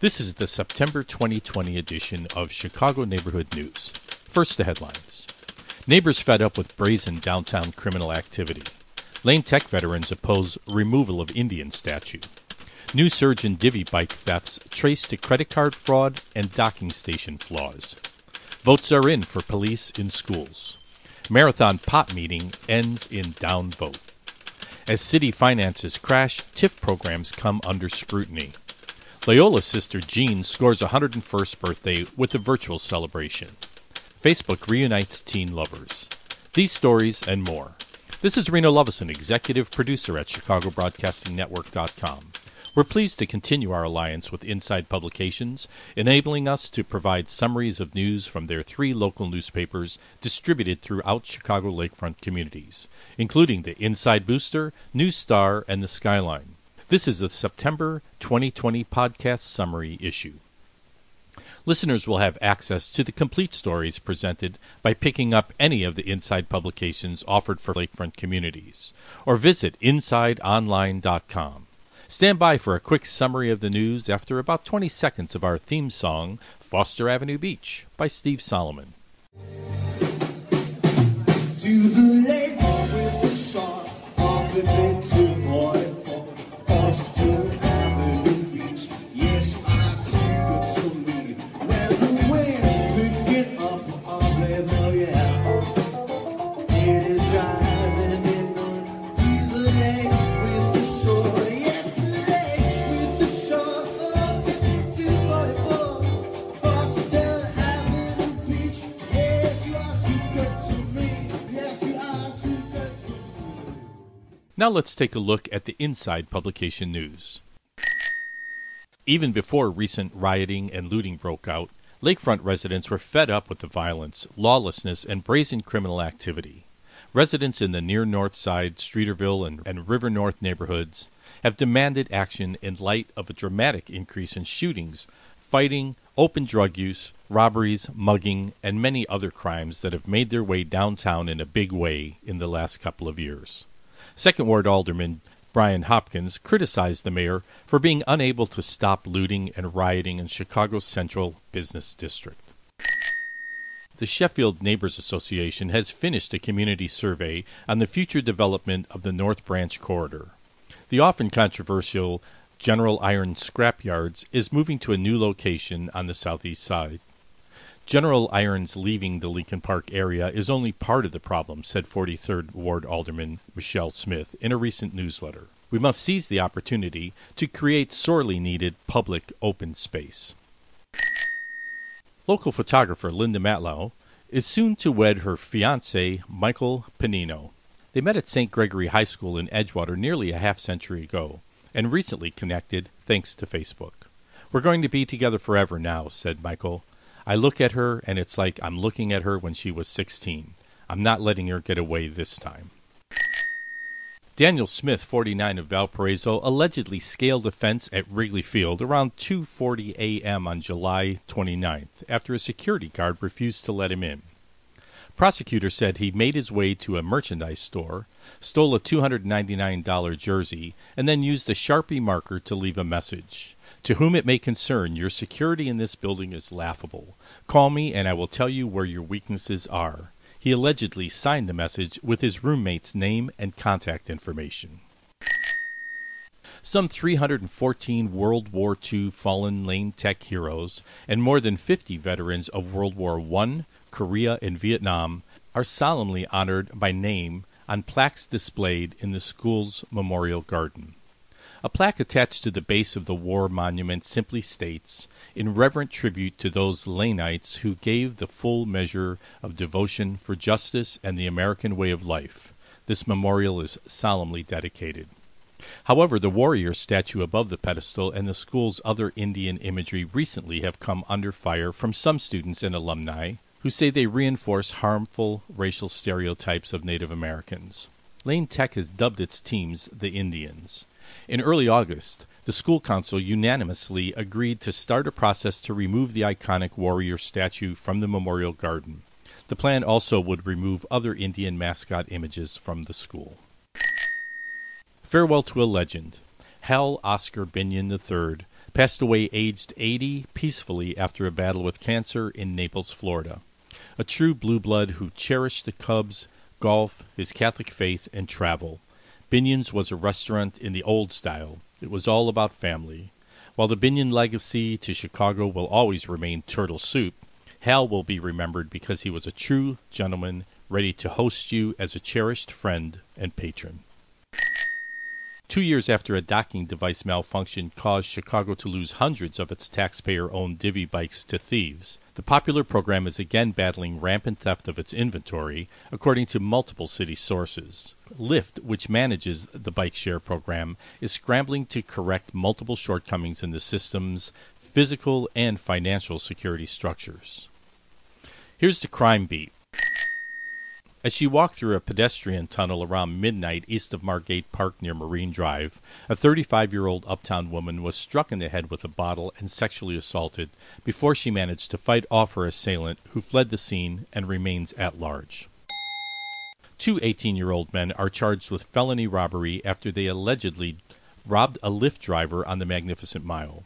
This is the September 2020 edition of Chicago Neighborhood News. First, the headlines Neighbors fed up with brazen downtown criminal activity. Lane Tech veterans oppose removal of Indian statue. New surge in divvy bike thefts traced to credit card fraud and docking station flaws. Votes are in for police in schools. Marathon pot meeting ends in down vote. As city finances crash, TIF programs come under scrutiny. Loyola's sister Jean scores 101st birthday with a virtual celebration. Facebook reunites teen lovers. These stories and more. This is Reno Lovison, executive producer at ChicagoBroadcastingNetwork.com. We're pleased to continue our alliance with Inside Publications, enabling us to provide summaries of news from their three local newspapers distributed throughout Chicago lakefront communities, including the Inside Booster, News Star, and the Skyline. This is the September 2020 podcast summary issue. Listeners will have access to the complete stories presented by picking up any of the Inside publications offered for lakefront communities, or visit InsideOnline.com. Stand by for a quick summary of the news after about 20 seconds of our theme song, Foster Avenue Beach, by Steve Solomon. Let's take a look at the Inside publication news. Even before recent rioting and looting broke out, lakefront residents were fed up with the violence, lawlessness, and brazen criminal activity. Residents in the near north side, Streeterville, and, and River North neighborhoods have demanded action in light of a dramatic increase in shootings, fighting, open drug use, robberies, mugging, and many other crimes that have made their way downtown in a big way in the last couple of years. Second Ward Alderman Brian Hopkins criticized the mayor for being unable to stop looting and rioting in Chicago's central business district. The Sheffield Neighbors Association has finished a community survey on the future development of the North Branch corridor. The often controversial General Iron Scrapyards is moving to a new location on the southeast side. General Irons leaving the Lincoln Park area is only part of the problem, said 43rd Ward Alderman Michele Smith in a recent newsletter. We must seize the opportunity to create sorely needed public open space. Local photographer Linda Matlow is soon to wed her fiance, Michael Panino. They met at St. Gregory High School in Edgewater nearly a half century ago and recently connected thanks to Facebook. We're going to be together forever now, said Michael. I look at her and it's like I'm looking at her when she was 16. I'm not letting her get away this time. Daniel Smith, 49 of Valparaiso, allegedly scaled a fence at Wrigley Field around 2:40 a.m. on July 29th after a security guard refused to let him in. Prosecutors said he made his way to a merchandise store, stole a $299 jersey, and then used a Sharpie marker to leave a message. To whom it may concern, your security in this building is laughable. Call me and I will tell you where your weaknesses are. He allegedly signed the message with his roommate's name and contact information. Some 314 World War II fallen Lane Tech heroes and more than 50 veterans of World War I, Korea, and Vietnam are solemnly honored by name on plaques displayed in the school's memorial garden. A plaque attached to the base of the war monument simply states, in reverent tribute to those Laneites who gave the full measure of devotion for justice and the American way of life. This memorial is solemnly dedicated. However, the warrior statue above the pedestal and the school's other Indian imagery recently have come under fire from some students and alumni who say they reinforce harmful racial stereotypes of Native Americans. Lane Tech has dubbed its teams the Indians. In early August, the school council unanimously agreed to start a process to remove the iconic warrior statue from the memorial garden. The plan also would remove other Indian mascot images from the school. Farewell to a legend. Hal Oscar Binyon III passed away aged 80 peacefully after a battle with cancer in Naples, Florida. A true blue blood who cherished the Cubs, golf, his Catholic faith, and travel. Binyon's was a restaurant in the old style. It was all about family. While the Binyon legacy to Chicago will always remain turtle soup, Hal will be remembered because he was a true gentleman ready to host you as a cherished friend and patron. Two years after a docking device malfunction caused Chicago to lose hundreds of its taxpayer owned divvy bikes to thieves, the popular program is again battling rampant theft of its inventory, according to multiple city sources. Lyft, which manages the bike share program, is scrambling to correct multiple shortcomings in the system's physical and financial security structures. Here's the crime beat. As she walked through a pedestrian tunnel around midnight east of Margate Park near Marine Drive, a 35 year old uptown woman was struck in the head with a bottle and sexually assaulted before she managed to fight off her assailant, who fled the scene and remains at large. Two 18 year old men are charged with felony robbery after they allegedly robbed a Lyft driver on the Magnificent Mile.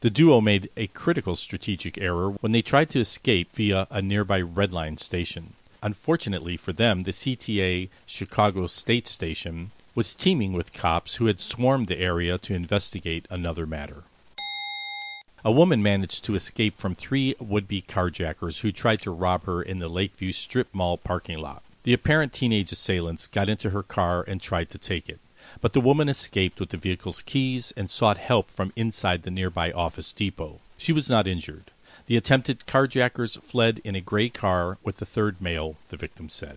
The duo made a critical strategic error when they tried to escape via a nearby Red Line station. Unfortunately for them, the CTA Chicago State Station was teeming with cops who had swarmed the area to investigate another matter. A woman managed to escape from three would be carjackers who tried to rob her in the Lakeview Strip Mall parking lot. The apparent teenage assailants got into her car and tried to take it, but the woman escaped with the vehicle's keys and sought help from inside the nearby office depot. She was not injured. The attempted carjackers fled in a gray car with the third male, the victim said.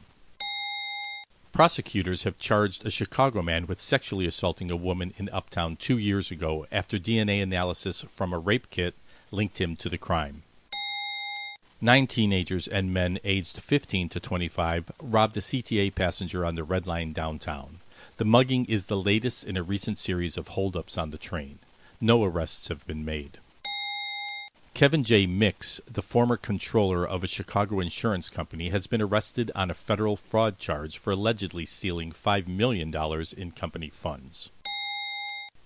Prosecutors have charged a Chicago man with sexually assaulting a woman in Uptown two years ago after DNA analysis from a rape kit linked him to the crime. Nine teenagers and men aged 15 to 25 robbed a CTA passenger on the Red Line downtown. The mugging is the latest in a recent series of holdups on the train. No arrests have been made. Kevin J. Mix, the former controller of a Chicago insurance company, has been arrested on a federal fraud charge for allegedly stealing $5 million in company funds.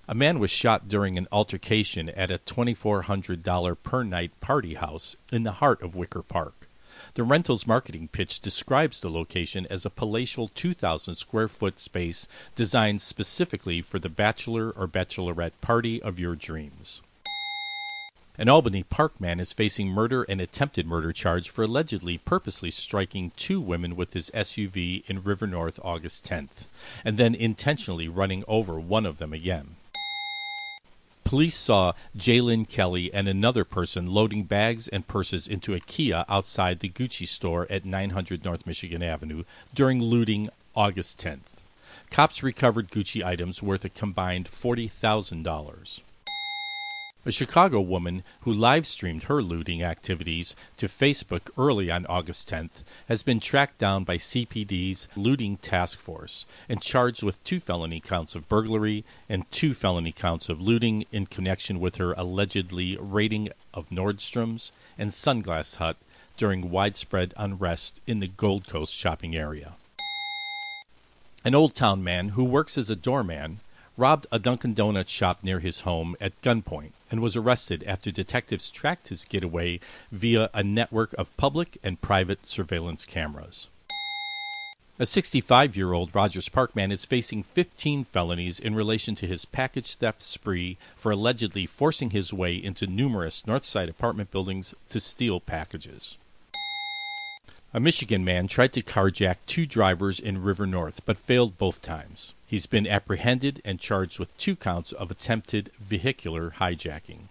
A man was shot during an altercation at a $2,400 per night party house in the heart of Wicker Park. The rental's marketing pitch describes the location as a palatial 2,000 square foot space designed specifically for the bachelor or bachelorette party of your dreams. An Albany Park man is facing murder and attempted murder charge for allegedly purposely striking two women with his SUV in River North August 10th, and then intentionally running over one of them again. Police saw Jalen Kelly and another person loading bags and purses into a Kia outside the Gucci store at 900 North Michigan Avenue during looting August 10th. Cops recovered Gucci items worth a combined $40,000. A Chicago woman who live streamed her looting activities to Facebook early on August 10th has been tracked down by CPD's looting task force and charged with two felony counts of burglary and two felony counts of looting in connection with her allegedly raiding of Nordstrom's and Sunglass Hut during widespread unrest in the Gold Coast shopping area. An Old Town man who works as a doorman robbed a Dunkin' Donuts shop near his home at gunpoint and was arrested after detectives tracked his getaway via a network of public and private surveillance cameras. A 65 year old Rogers Park man is facing 15 felonies in relation to his package theft spree for allegedly forcing his way into numerous Northside apartment buildings to steal packages. A Michigan man tried to carjack two drivers in River North, but failed both times. He's been apprehended and charged with two counts of attempted vehicular hijacking.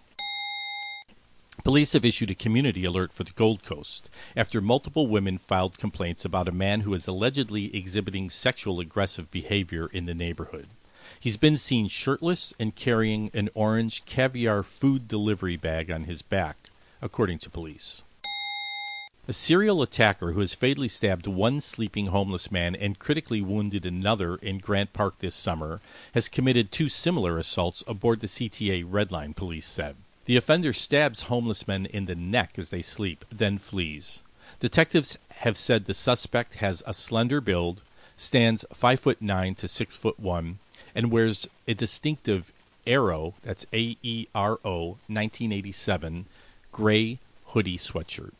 Police have issued a community alert for the Gold Coast after multiple women filed complaints about a man who is allegedly exhibiting sexual aggressive behavior in the neighborhood. He's been seen shirtless and carrying an orange caviar food delivery bag on his back, according to police. A serial attacker who has fatally stabbed one sleeping homeless man and critically wounded another in Grant Park this summer has committed two similar assaults aboard the CTA Red Line, police said. The offender stabs homeless men in the neck as they sleep, then flees. Detectives have said the suspect has a slender build, stands 5 foot 9 to 6 foot 1, and wears a distinctive Aero, that's A E R O, 1987, gray hoodie sweatshirt.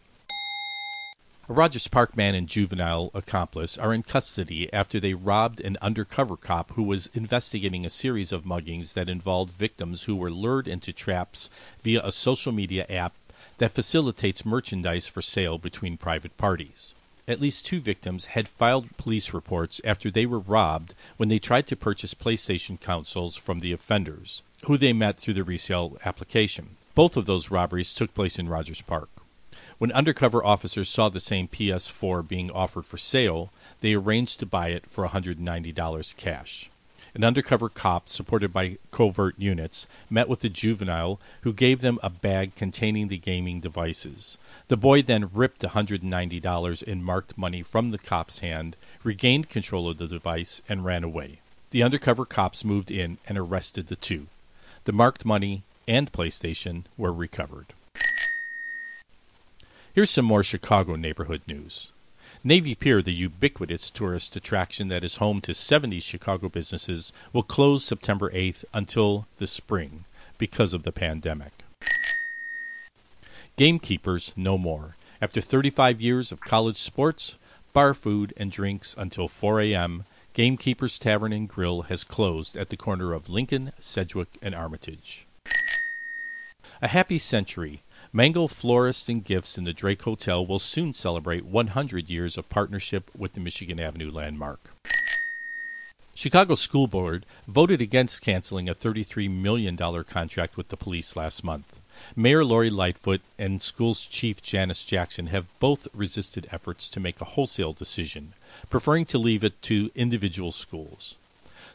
A Rogers Park man and juvenile accomplice are in custody after they robbed an undercover cop who was investigating a series of muggings that involved victims who were lured into traps via a social media app that facilitates merchandise for sale between private parties. At least two victims had filed police reports after they were robbed when they tried to purchase PlayStation consoles from the offenders, who they met through the resale application. Both of those robberies took place in Rogers Park. When undercover officers saw the same PS4 being offered for sale, they arranged to buy it for $190 cash. An undercover cop, supported by covert units, met with the juvenile, who gave them a bag containing the gaming devices. The boy then ripped $190 in marked money from the cop's hand, regained control of the device, and ran away. The undercover cops moved in and arrested the two. The marked money and PlayStation were recovered. Here's some more Chicago neighborhood news. Navy Pier, the ubiquitous tourist attraction that is home to 70 Chicago businesses, will close September 8th until the spring because of the pandemic. Gamekeepers no more. After 35 years of college sports, bar food, and drinks until 4 a.m., Gamekeepers Tavern and Grill has closed at the corner of Lincoln, Sedgwick, and Armitage. A happy century. Mangel Florists and Gifts in the Drake Hotel will soon celebrate 100 years of partnership with the Michigan Avenue landmark. Chicago School Board voted against canceling a $33 million contract with the police last month. Mayor Lori Lightfoot and school's chief Janice Jackson have both resisted efforts to make a wholesale decision, preferring to leave it to individual schools.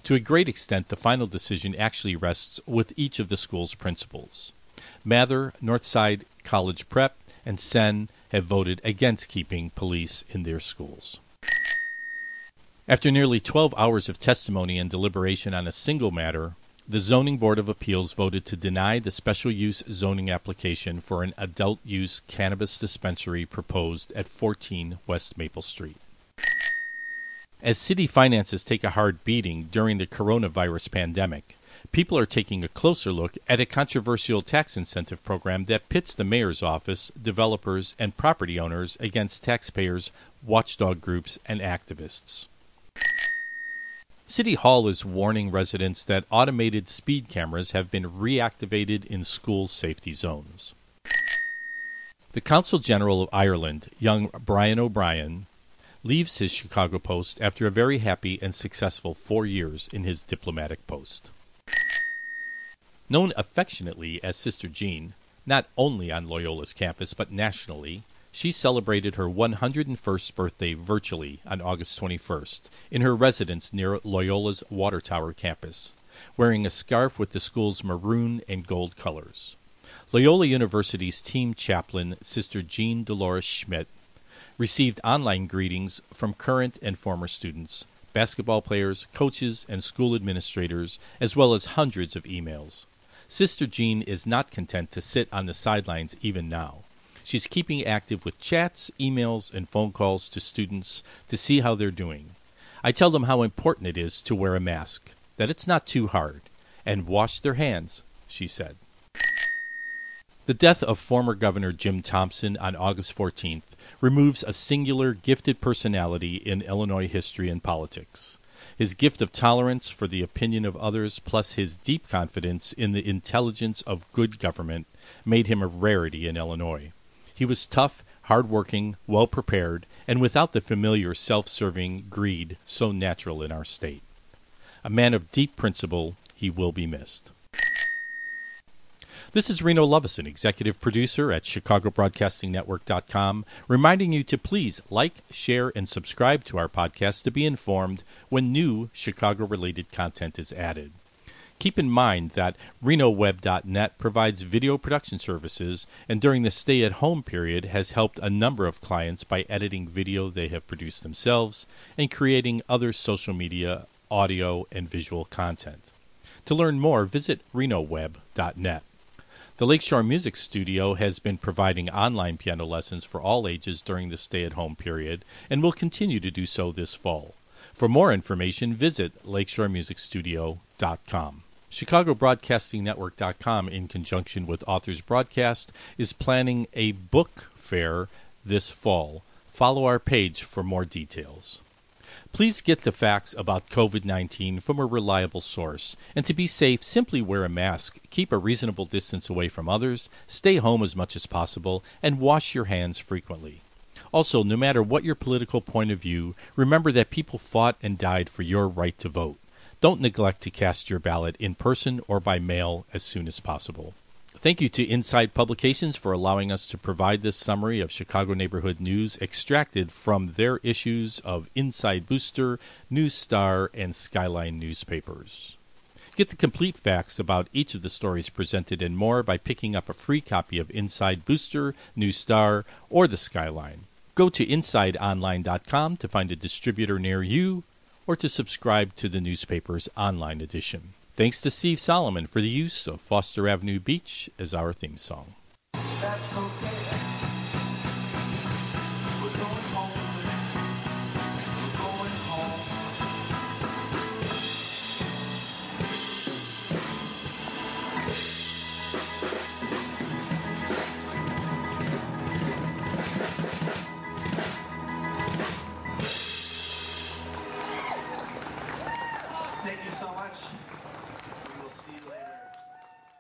To a great extent, the final decision actually rests with each of the school's principals. Mather, Northside College Prep, and Senn have voted against keeping police in their schools. After nearly 12 hours of testimony and deliberation on a single matter, the Zoning Board of Appeals voted to deny the special use zoning application for an adult use cannabis dispensary proposed at 14 West Maple Street. As city finances take a hard beating during the coronavirus pandemic, people are taking a closer look at a controversial tax incentive program that pits the mayor's office, developers, and property owners against taxpayers, watchdog groups, and activists. City Hall is warning residents that automated speed cameras have been reactivated in school safety zones. The Consul General of Ireland, young Brian O'Brien, leaves his Chicago post after a very happy and successful four years in his diplomatic post. Known affectionately as Sister Jean, not only on Loyola's campus but nationally, she celebrated her 101st birthday virtually on August 21st in her residence near Loyola's Water Tower campus, wearing a scarf with the school's maroon and gold colors. Loyola University's team chaplain, Sister Jean Dolores Schmidt, received online greetings from current and former students, basketball players, coaches, and school administrators, as well as hundreds of emails. Sister Jean is not content to sit on the sidelines even now. She's keeping active with chats, emails, and phone calls to students to see how they're doing. I tell them how important it is to wear a mask, that it's not too hard, and wash their hands, she said. The death of former Governor Jim Thompson on August 14th removes a singular, gifted personality in Illinois history and politics. His gift of tolerance for the opinion of others, plus his deep confidence in the intelligence of good government, made him a rarity in Illinois. He was tough, hard-working, well prepared, and without the familiar self-serving greed so natural in our state. A man of deep principle, he will be missed. This is Reno Lovison, executive producer at ChicagoBroadcastingNetwork.com, reminding you to please like, share, and subscribe to our podcast to be informed when new Chicago related content is added. Keep in mind that RenoWeb.net provides video production services and during the stay at home period has helped a number of clients by editing video they have produced themselves and creating other social media, audio, and visual content. To learn more, visit RenoWeb.net. The Lakeshore Music Studio has been providing online piano lessons for all ages during the stay at home period and will continue to do so this fall. For more information, visit lakeshoremusicstudio.com. ChicagoBroadcastingNetwork.com, in conjunction with Authors Broadcast, is planning a book fair this fall. Follow our page for more details. Please get the facts about COVID 19 from a reliable source. And to be safe, simply wear a mask, keep a reasonable distance away from others, stay home as much as possible, and wash your hands frequently. Also, no matter what your political point of view, remember that people fought and died for your right to vote. Don't neglect to cast your ballot in person or by mail as soon as possible. Thank you to Inside Publications for allowing us to provide this summary of Chicago neighborhood news extracted from their issues of Inside Booster, News Star, and Skyline newspapers. Get the complete facts about each of the stories presented and more by picking up a free copy of Inside Booster, News Star, or the Skyline. Go to InsideOnline.com to find a distributor near you or to subscribe to the newspaper's online edition. Thanks to Steve Solomon for the use of Foster Avenue Beach as our theme song.